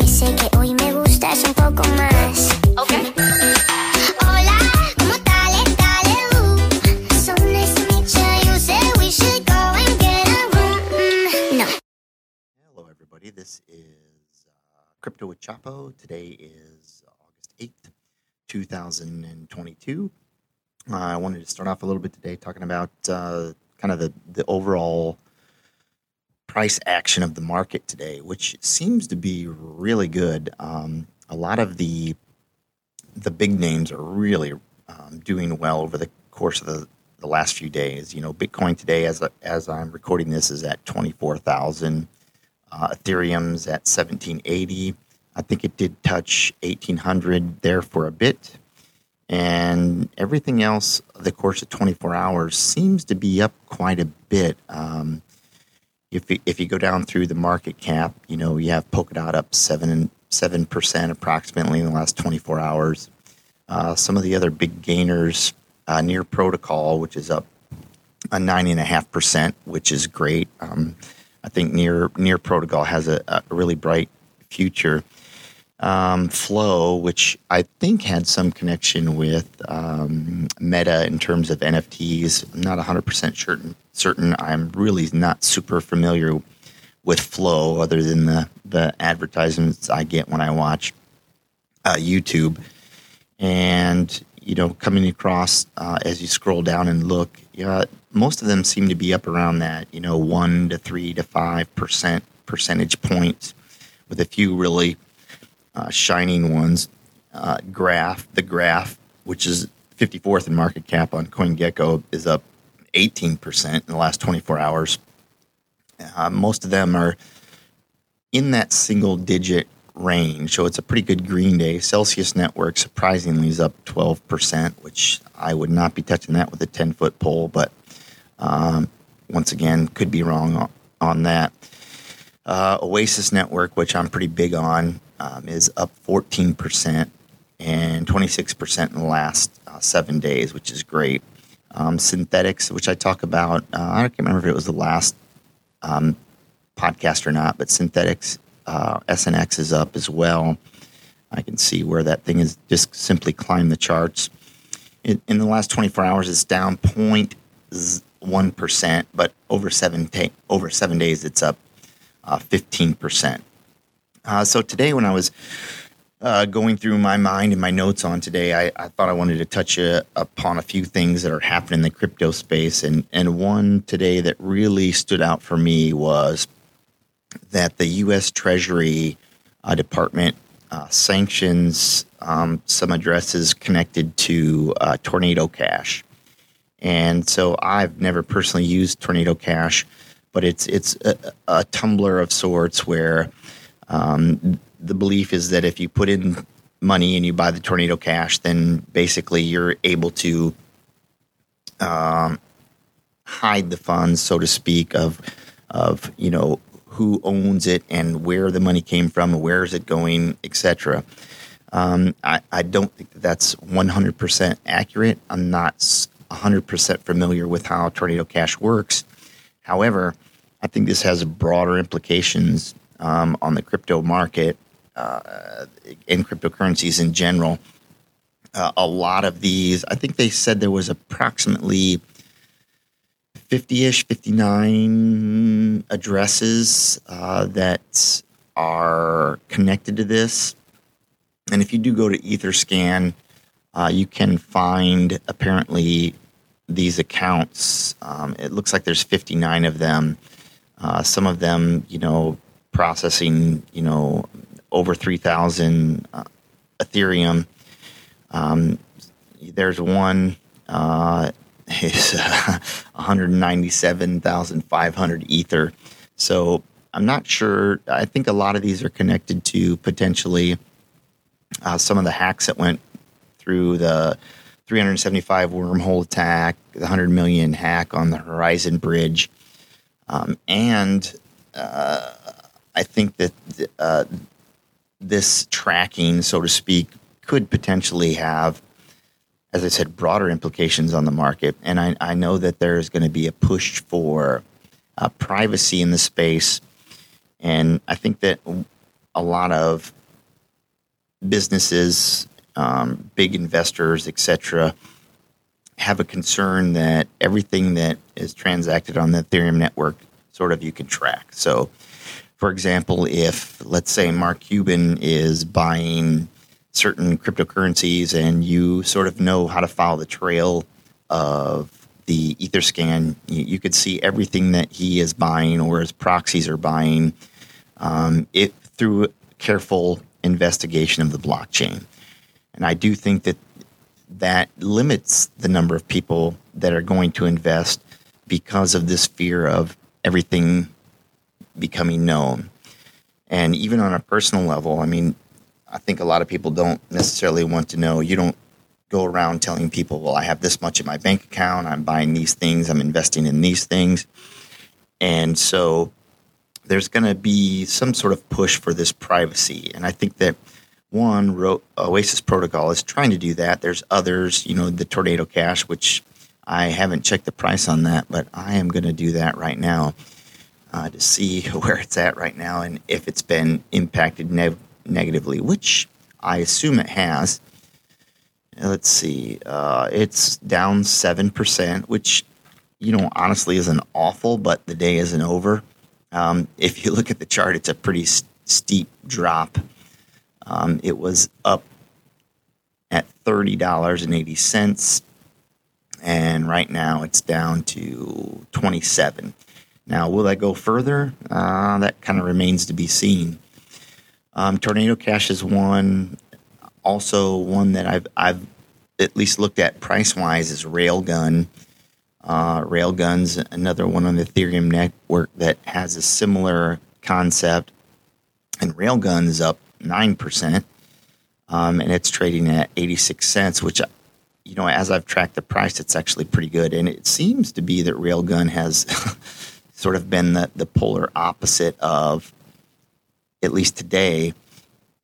Dice que hoy me gustas un poco más. Okay. Hola, ¿cómo tal? Dale. So nice to meet you. You said we should go and get a room. Mm, no. Hello, everybody. This is uh, Crypto with Chapo. Today is August 8th, 2022. Uh, I wanted to start off a little bit today talking about uh, kind of the, the overall price action of the market today, which seems to be really good. Um, a lot of the the big names are really um, doing well over the course of the, the last few days. You know, Bitcoin today, as as I'm recording this, is at twenty four thousand. Uh, Ethereum's at 1780. I think it did touch 1800 there for a bit. And everything else, the course of 24 hours, seems to be up quite a bit. Um, if, you- if you go down through the market cap, you know, you have Polkadot up 7 7% approximately in the last 24 hours. Uh, some of the other big gainers, uh, Near Protocol, which is up a nine and a half percent, which is great. Um, I think near near protocol has a, a really bright future. Um, Flow, which I think had some connection with um, Meta in terms of NFTs. I'm not 100% certain. Certain. I'm really not super familiar with Flow, other than the the advertisements I get when I watch uh, YouTube and you know coming across uh, as you scroll down and look yeah most of them seem to be up around that you know one to three to five percent percentage points with a few really uh, shining ones uh, graph the graph which is 54th in market cap on coingecko is up 18% in the last 24 hours uh, most of them are in that single digit range. So it's a pretty good green day. Celsius Network surprisingly is up 12%, which I would not be touching that with a 10 foot pole, but um, once again, could be wrong on, on that. Uh, Oasis Network, which I'm pretty big on, um, is up 14% and 26% in the last uh, seven days, which is great. Um, Synthetix, which I talk about, uh, I can't remember if it was the last um, podcast or not, but Synthetix uh, SNX is up as well. I can see where that thing is just simply climbed the charts. In, in the last 24 hours, it's down 0.1 percent, but over seven ta- over seven days, it's up uh, 15 percent. Uh, so today, when I was uh, going through my mind and my notes on today, I, I thought I wanted to touch uh, upon a few things that are happening in the crypto space, and and one today that really stood out for me was that the U.S. Treasury uh, Department uh, sanctions um, some addresses connected to uh, Tornado Cash, and so I've never personally used Tornado Cash, but it's it's a, a tumbler of sorts where um, the belief is that if you put in money and you buy the Tornado Cash, then basically you're able to um, hide the funds, so to speak, of of you know who owns it and where the money came from, and where is it going, etc. Um, I, I don't think that that's 100% accurate. I'm not 100% familiar with how Tornado Cash works. However, I think this has broader implications um, on the crypto market uh, and cryptocurrencies in general. Uh, a lot of these, I think they said there was approximately 50-ish 59 addresses uh, that are connected to this and if you do go to etherscan uh, you can find apparently these accounts um, it looks like there's 59 of them uh, some of them you know processing you know over 3000 uh, ethereum um, there's one uh, is uh, 197,500 ether. So I'm not sure. I think a lot of these are connected to potentially uh, some of the hacks that went through the 375 wormhole attack, the 100 million hack on the Horizon Bridge, um, and uh, I think that uh, this tracking, so to speak, could potentially have as I said, broader implications on the market. And I, I know that there's going to be a push for uh, privacy in the space. And I think that a lot of businesses, um, big investors, etc., have a concern that everything that is transacted on the Ethereum network sort of you can track. So, for example, if let's say Mark Cuban is buying certain cryptocurrencies and you sort of know how to follow the trail of the Etherscan, you, you could see everything that he is buying or his proxies are buying um, it through careful investigation of the blockchain. And I do think that that limits the number of people that are going to invest because of this fear of everything becoming known. And even on a personal level, I mean, I think a lot of people don't necessarily want to know. You don't go around telling people, well, I have this much in my bank account, I'm buying these things, I'm investing in these things. And so there's going to be some sort of push for this privacy. And I think that one, Ro- Oasis Protocol is trying to do that. There's others, you know, the Tornado Cash, which I haven't checked the price on that, but I am going to do that right now uh, to see where it's at right now and if it's been impacted ne- negatively, which I assume it has. Let's see, uh, it's down 7%, which, you know, honestly isn't awful, but the day isn't over. Um, if you look at the chart, it's a pretty s- steep drop. Um, it was up at $30.80 and right now it's down to 27 now will that go further? Uh, that kind of remains to be seen. Um, tornado cash is one also one that i've, I've at least looked at price wise is railgun. Uh, railgun's another one on the ethereum network that has a similar concept and railgun is up 9% um, and it's trading at 86 cents which you know, as I've tracked the price, it's actually pretty good. And it seems to be that Railgun has sort of been the, the polar opposite of, at least today,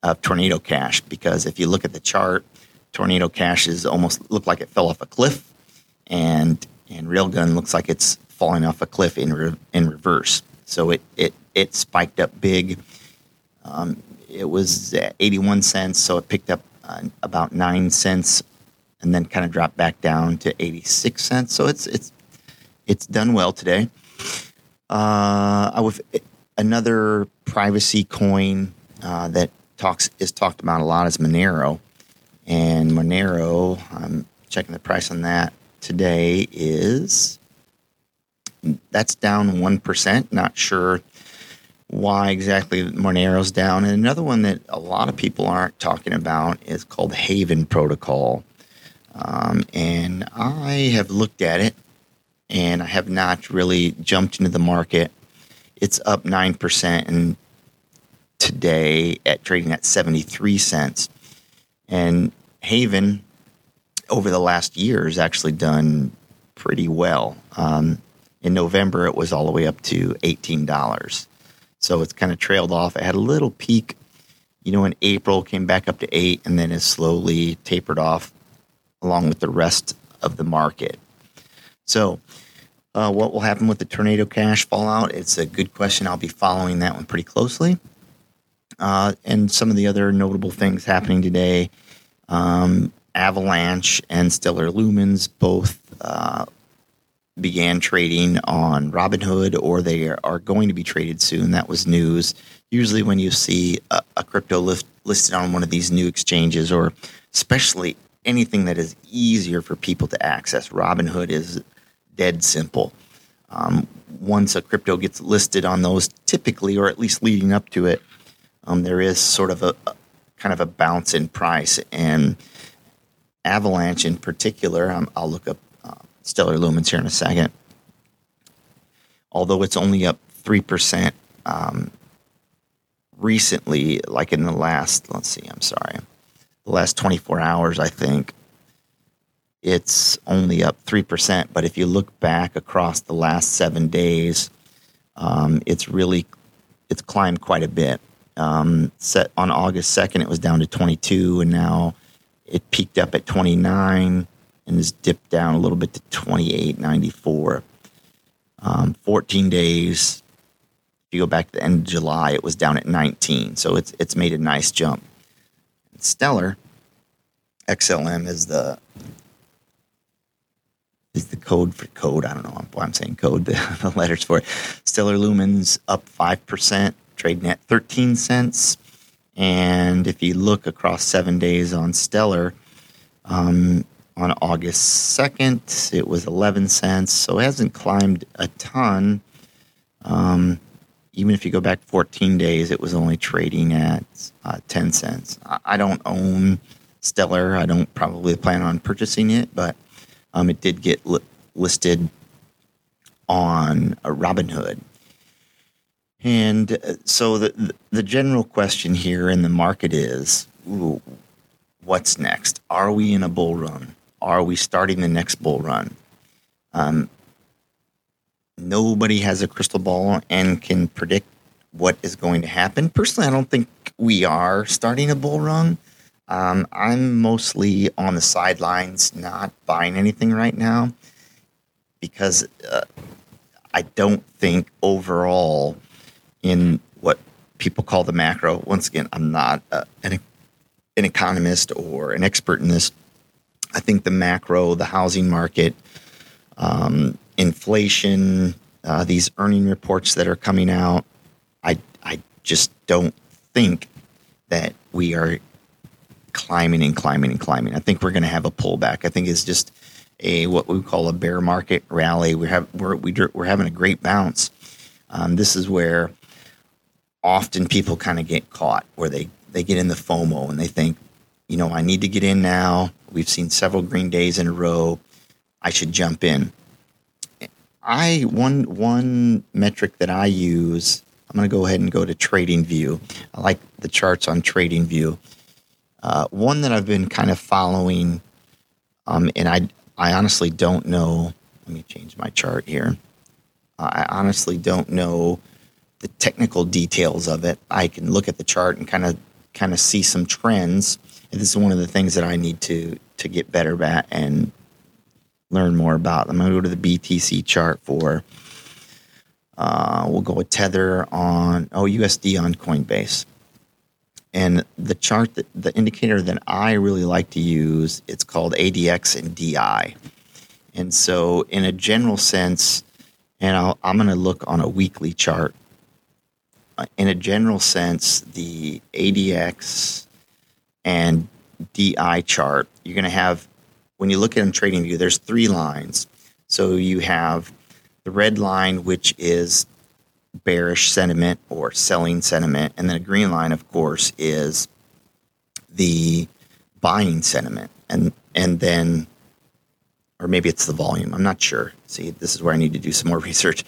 of Tornado Cash. Because if you look at the chart, Tornado Cash is almost looked like it fell off a cliff, and and Railgun looks like it's falling off a cliff in re, in reverse. So it it it spiked up big. Um, it was at 81 cents, so it picked up uh, about nine cents and then kind of dropped back down to 86 cents. So it's it's it's done well today. Uh, would another privacy coin uh, that talks is talked about a lot is Monero, and Monero. I'm checking the price on that today is that's down one percent. Not sure why exactly Monero's down. And another one that a lot of people aren't talking about is called Haven Protocol. Um, and I have looked at it and I have not really jumped into the market. It's up 9% and today at trading at 73 cents. And Haven over the last year has actually done pretty well. Um, in November, it was all the way up to $18. So it's kind of trailed off. It had a little peak, you know, in April, came back up to eight, and then has slowly tapered off along with the rest of the market. So, uh, what will happen with the tornado cash fallout? It's a good question. I'll be following that one pretty closely. Uh, and some of the other notable things happening today um, Avalanche and Stellar Lumens both uh, began trading on Robinhood, or they are going to be traded soon. That was news. Usually, when you see a, a crypto list, listed on one of these new exchanges, or especially anything that is easier for people to access. Robinhood is dead simple. Um, once a crypto gets listed on those, typically, or at least leading up to it, um, there is sort of a, a, kind of a bounce in price. And Avalanche, in particular, um, I'll look up uh, Stellar Lumens here in a second. Although it's only up three percent um, recently, like in the last, let's see, I'm sorry, the last 24 hours, I think it's only up 3%. But if you look back across the last seven days, um, it's really, it's climbed quite a bit. Um, set on August 2nd, it was down to 22, and now it peaked up at 29 and has dipped down a little bit to 28.94. Um, 14 days, If you go back to the end of July, it was down at 19. So it's it's made a nice jump. Stellar XLM is the is the code for code. I don't know why I'm saying code. The, the letters for it. Stellar Lumens up five percent, trading at 13 cents. And if you look across seven days on Stellar, um, on August 2nd, it was 11 cents. So it hasn't climbed a ton. Um, even if you go back 14 days, it was only trading at uh, 10 cents. I, I don't own Stellar. I don't probably plan on purchasing it, but um, it did get listed on Robinhood. And uh, so the the general question here in the market is, ooh, what's next? Are we in a bull run? Are we starting the next bull run? Um, nobody has a crystal ball and can predict what is going to happen. Personally, I don't think we are starting a bull run. Um, I'm mostly on the sidelines, not buying anything right now because uh, I don't think overall in what people call the macro. Once again, I'm not uh, an, an economist or an expert in this. I think the macro, the housing market, um, inflation, uh, these earning reports that are coming out, I I just don't think that we are climbing and climbing and climbing. I think we're going to have a pullback. I think it's just a what we call a bear market rally. We have we're we, are we are having a great bounce. Um, this is where often people kind of get caught where they they get in the FOMO and they think, you know, I need to get in now. We've seen several green days in a row. I should jump in. I one one metric that I use. I'm going to go ahead and go to Trading View. I like the charts on Trading View. Uh, one that I've been kind of following, um, and I I honestly don't know. Let me change my chart here. I honestly don't know the technical details of it. I can look at the chart and kind of kind of see some trends. And this is one of the things that I need to to get better at and learn more about. I'm going to go to the BTC chart for. Uh, we'll go with Tether on oh USD on Coinbase, and the chart that the indicator that I really like to use it's called ADX and DI, and so in a general sense, and i am going to look on a weekly chart uh, in a general sense, the ADX and DI chart, you're going to have, when you look at them trading view, there's three lines. So you have the red line, which is bearish sentiment or selling sentiment. And then a green line, of course, is the buying sentiment. And, and then, or maybe it's the volume. I'm not sure. See, this is where I need to do some more research.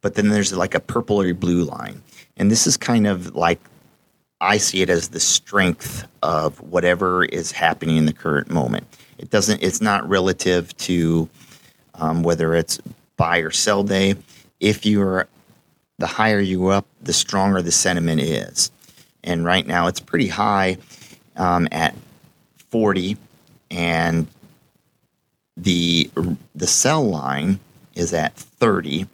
But then there's like a purple or blue line. And this is kind of like I see it as the strength of whatever is happening in the current moment. It doesn't. It's not relative to um, whether it's buy or sell day. If you're the higher you up, the stronger the sentiment is. And right now, it's pretty high um, at 40, and the the sell line is at 30,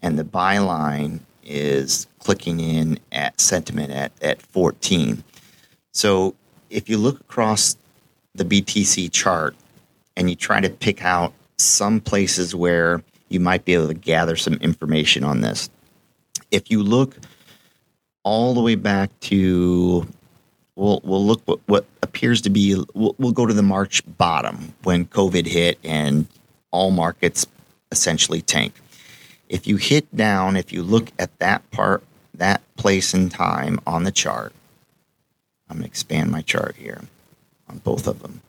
and the buy line is clicking in at sentiment at, at 14. So if you look across the BTC chart and you try to pick out some places where you might be able to gather some information on this, if you look all the way back to we'll we'll look what, what appears to be we'll, we'll go to the March bottom when COVID hit and all markets essentially tanked if you hit down, if you look at that part, that place in time on the chart, I'm going to expand my chart here on both of them.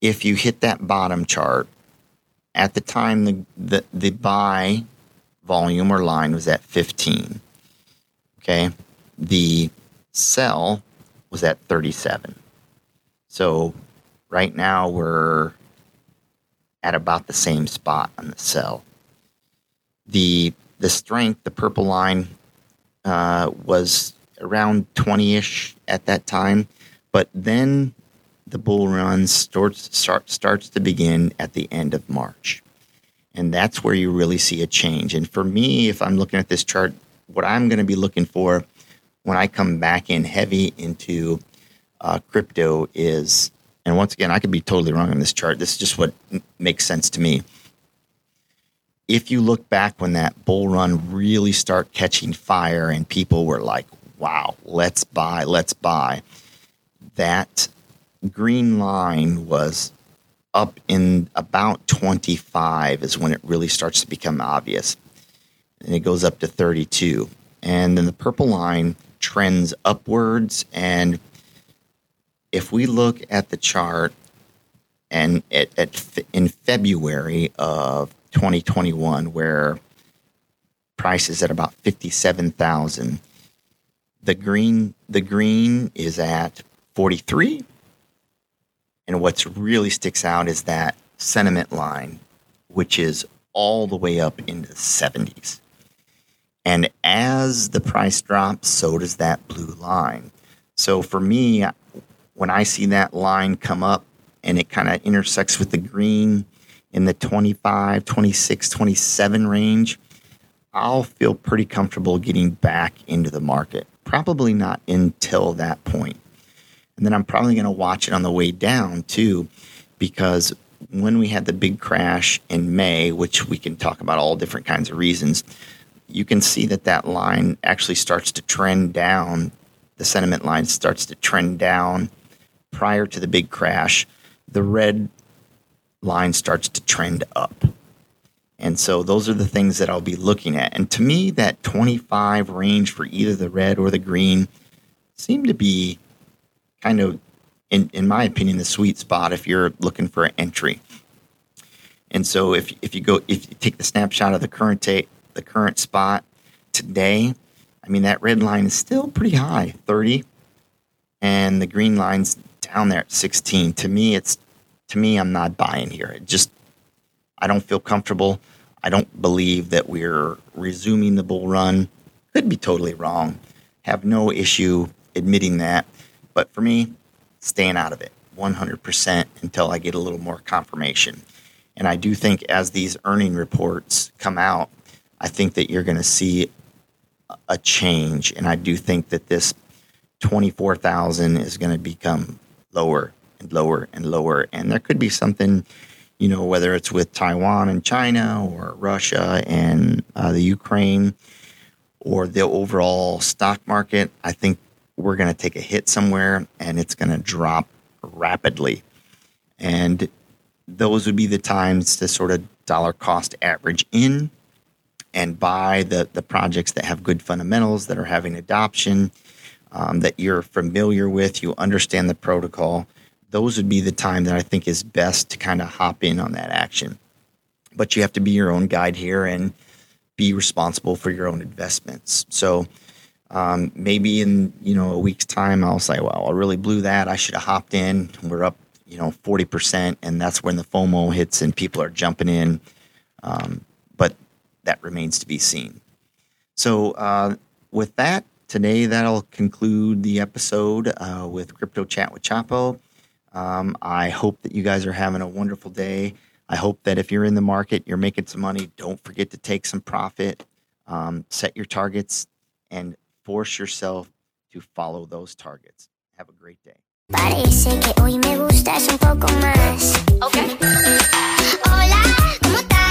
If you hit that bottom chart, at the time the, the, the buy volume or line was at 15. Okay. The sell was at 37. So right now we're at about the same spot on the sell. The the strength, the purple line, uh, was around 20 ish at that time, but then the bull run starts start, starts to begin at the end of March, And that's where you really see a change. And for me, if I'm looking at this chart, what I'm going to be looking for when I come back in heavy into uh, crypto is, and once again, I could be totally wrong on this chart. This is just what m- makes sense to me. If you look back when that bull run really start catching fire and people were like, wow, let's buy, let's buy, that green line was up in about 25 is when it really starts to become obvious. And it goes up to 32. And then the purple line trends upwards. And if we look at the chart and at, at in February of 2021, where price is at about 57,000, the green the green is at 43 and what's really sticks out is that sentiment line, which is all the way up into the 70s. And as the price drops, so does that blue line. So for me, when I see that line come up and it kind of intersects with the green in the 25, 26, 27 range, I'll feel pretty comfortable getting back into the market. Probably not until that point. And then I'm probably going to watch it on the way down too, because when we had the big crash in May, which we can talk about all different kinds of reasons, you can see that that line actually starts to trend down. The sentiment line starts to trend down prior to the big crash. The red line starts to trend up. And so those are the things that I'll be looking at. And to me, that 25 range for either the red or the green seem to be kind of, in, in my opinion, the sweet spot if you're looking for an entry. And so if, if you go, if you take the snapshot of the current ta- the current spot today, I mean, that red line is still pretty high, 30, and the green line's down there at 16. To me, it's, to me, I'm not buying here. It just, I don't feel comfortable. I don't believe that we're resuming the bull run. Could be totally wrong. Have no issue admitting that. But for me, staying out of it 100% until I get a little more confirmation. And I do think as these earning reports come out, I think that you're going to see a change. And I do think that this 24,000 is going to become lower and lower and lower. And there could be something, you know, whether it's with Taiwan and China or Russia and uh, the Ukraine or the overall stock market. I think we're going to take a hit somewhere and it's going to drop rapidly. And those would be the times to sort of dollar cost average in and buy the, the projects that have good fundamentals, that are having adoption, um, that you're familiar with, you understand the protocol. Those would be the time that I think is best to kind of hop in on that action. But you have to be your own guide here and be responsible for your own investments. So, um, maybe in you know a week's time, I'll say, "Well, I really blew that. I should have hopped in. We're up, you know, forty percent, and that's when the FOMO hits and people are jumping in." Um, but that remains to be seen. So, uh, with that, today that'll conclude the episode uh, with Crypto Chat with Chapo. Um, I hope that you guys are having a wonderful day. I hope that if you're in the market, you're making some money. Don't forget to take some profit, um, set your targets, and force yourself to follow those targets. Have a great day. Parece que hoy me gustas un poco más. Okay. Hola, ¿cómo estás?